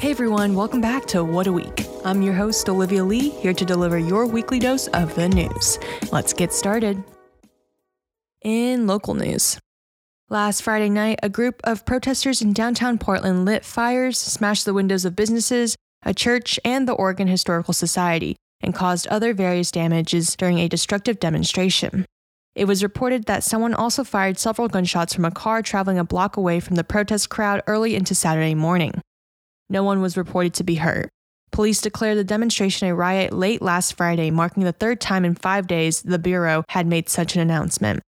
Hey everyone, welcome back to What a Week. I'm your host, Olivia Lee, here to deliver your weekly dose of the news. Let's get started. In local news, last Friday night, a group of protesters in downtown Portland lit fires, smashed the windows of businesses, a church, and the Oregon Historical Society, and caused other various damages during a destructive demonstration. It was reported that someone also fired several gunshots from a car traveling a block away from the protest crowd early into Saturday morning. No one was reported to be hurt. Police declared the demonstration a riot late last Friday, marking the third time in five days the Bureau had made such an announcement.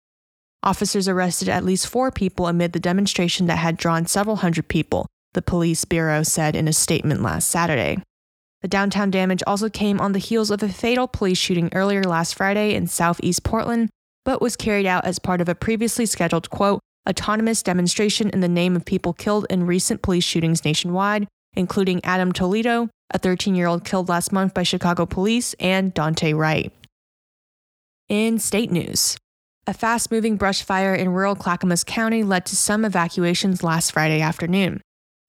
Officers arrested at least four people amid the demonstration that had drawn several hundred people, the police bureau said in a statement last Saturday. The downtown damage also came on the heels of a fatal police shooting earlier last Friday in southeast Portland, but was carried out as part of a previously scheduled, quote, autonomous demonstration in the name of people killed in recent police shootings nationwide, including Adam Toledo, a 13 year old killed last month by Chicago police, and Daunte Wright. In state news, a fast moving brush fire in rural Clackamas County led to some evacuations last Friday afternoon.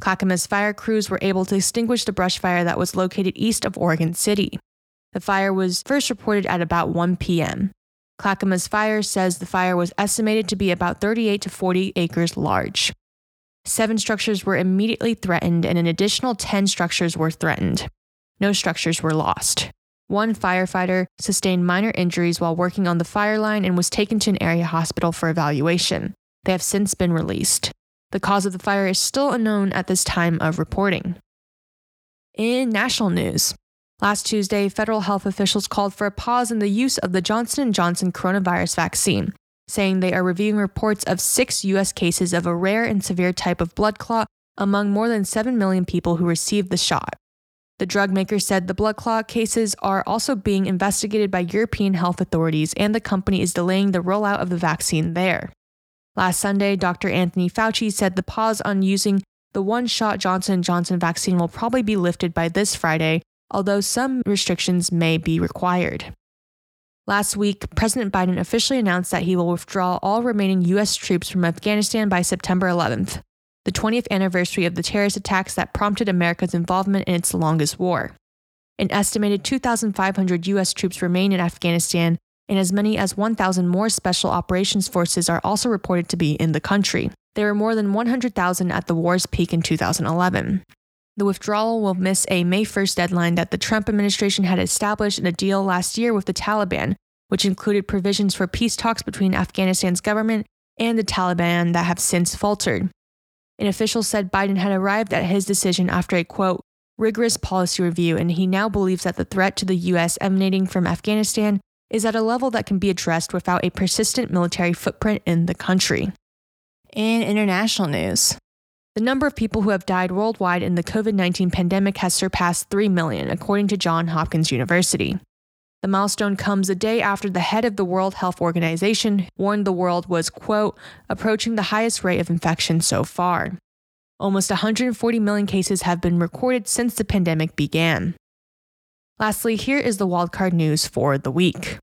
Clackamas fire crews were able to extinguish the brush fire that was located east of Oregon City. The fire was first reported at about 1 p.m. Clackamas Fire says the fire was estimated to be about 38 to 40 acres large. Seven structures were immediately threatened, and an additional 10 structures were threatened. No structures were lost. One firefighter sustained minor injuries while working on the fire line and was taken to an area hospital for evaluation. They have since been released. The cause of the fire is still unknown at this time of reporting. In national news, last Tuesday, federal health officials called for a pause in the use of the Johnson & Johnson coronavirus vaccine saying they are reviewing reports of six U.S. cases of a rare and severe type of blood clot among more than 7 million people who received the shot. The drug maker said the blood clot cases are also being investigated by European health authorities and the company is delaying the rollout of the vaccine there. Last Sunday, Dr. Anthony Fauci said the pause on using the one-shot Johnson & Johnson vaccine will probably be lifted by this Friday, although some restrictions may be required. Last week, President Biden officially announced that he will withdraw all remaining U.S. troops from Afghanistan by September 11th, the 20th anniversary of the terrorist attacks that prompted America's involvement in its longest war. An estimated 2,500 U.S. troops remain in Afghanistan, and as many as 1,000 more special operations forces are also reported to be in the country. There were more than 100,000 at the war's peak in 2011. The withdrawal will miss a May 1st deadline that the Trump administration had established in a deal last year with the Taliban, which included provisions for peace talks between Afghanistan's government and the Taliban that have since faltered. An official said Biden had arrived at his decision after a quote, rigorous policy review, and he now believes that the threat to the U.S. emanating from Afghanistan is at a level that can be addressed without a persistent military footprint in the country. In international news, the number of people who have died worldwide in the COVID 19 pandemic has surpassed 3 million, according to Johns Hopkins University. The milestone comes a day after the head of the World Health Organization warned the world was, quote, approaching the highest rate of infection so far. Almost 140 million cases have been recorded since the pandemic began. Lastly, here is the wildcard news for the week.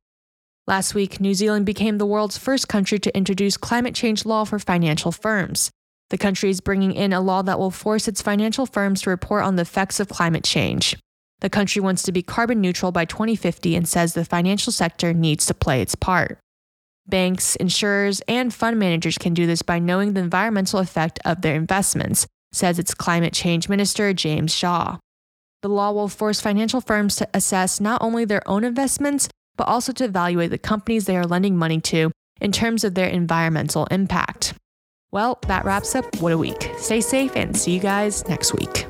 Last week, New Zealand became the world's first country to introduce climate change law for financial firms. The country is bringing in a law that will force its financial firms to report on the effects of climate change. The country wants to be carbon neutral by 2050 and says the financial sector needs to play its part. Banks, insurers, and fund managers can do this by knowing the environmental effect of their investments, says its climate change minister, James Shaw. The law will force financial firms to assess not only their own investments, but also to evaluate the companies they are lending money to in terms of their environmental impact. Well, that wraps up What a Week. Stay safe and see you guys next week.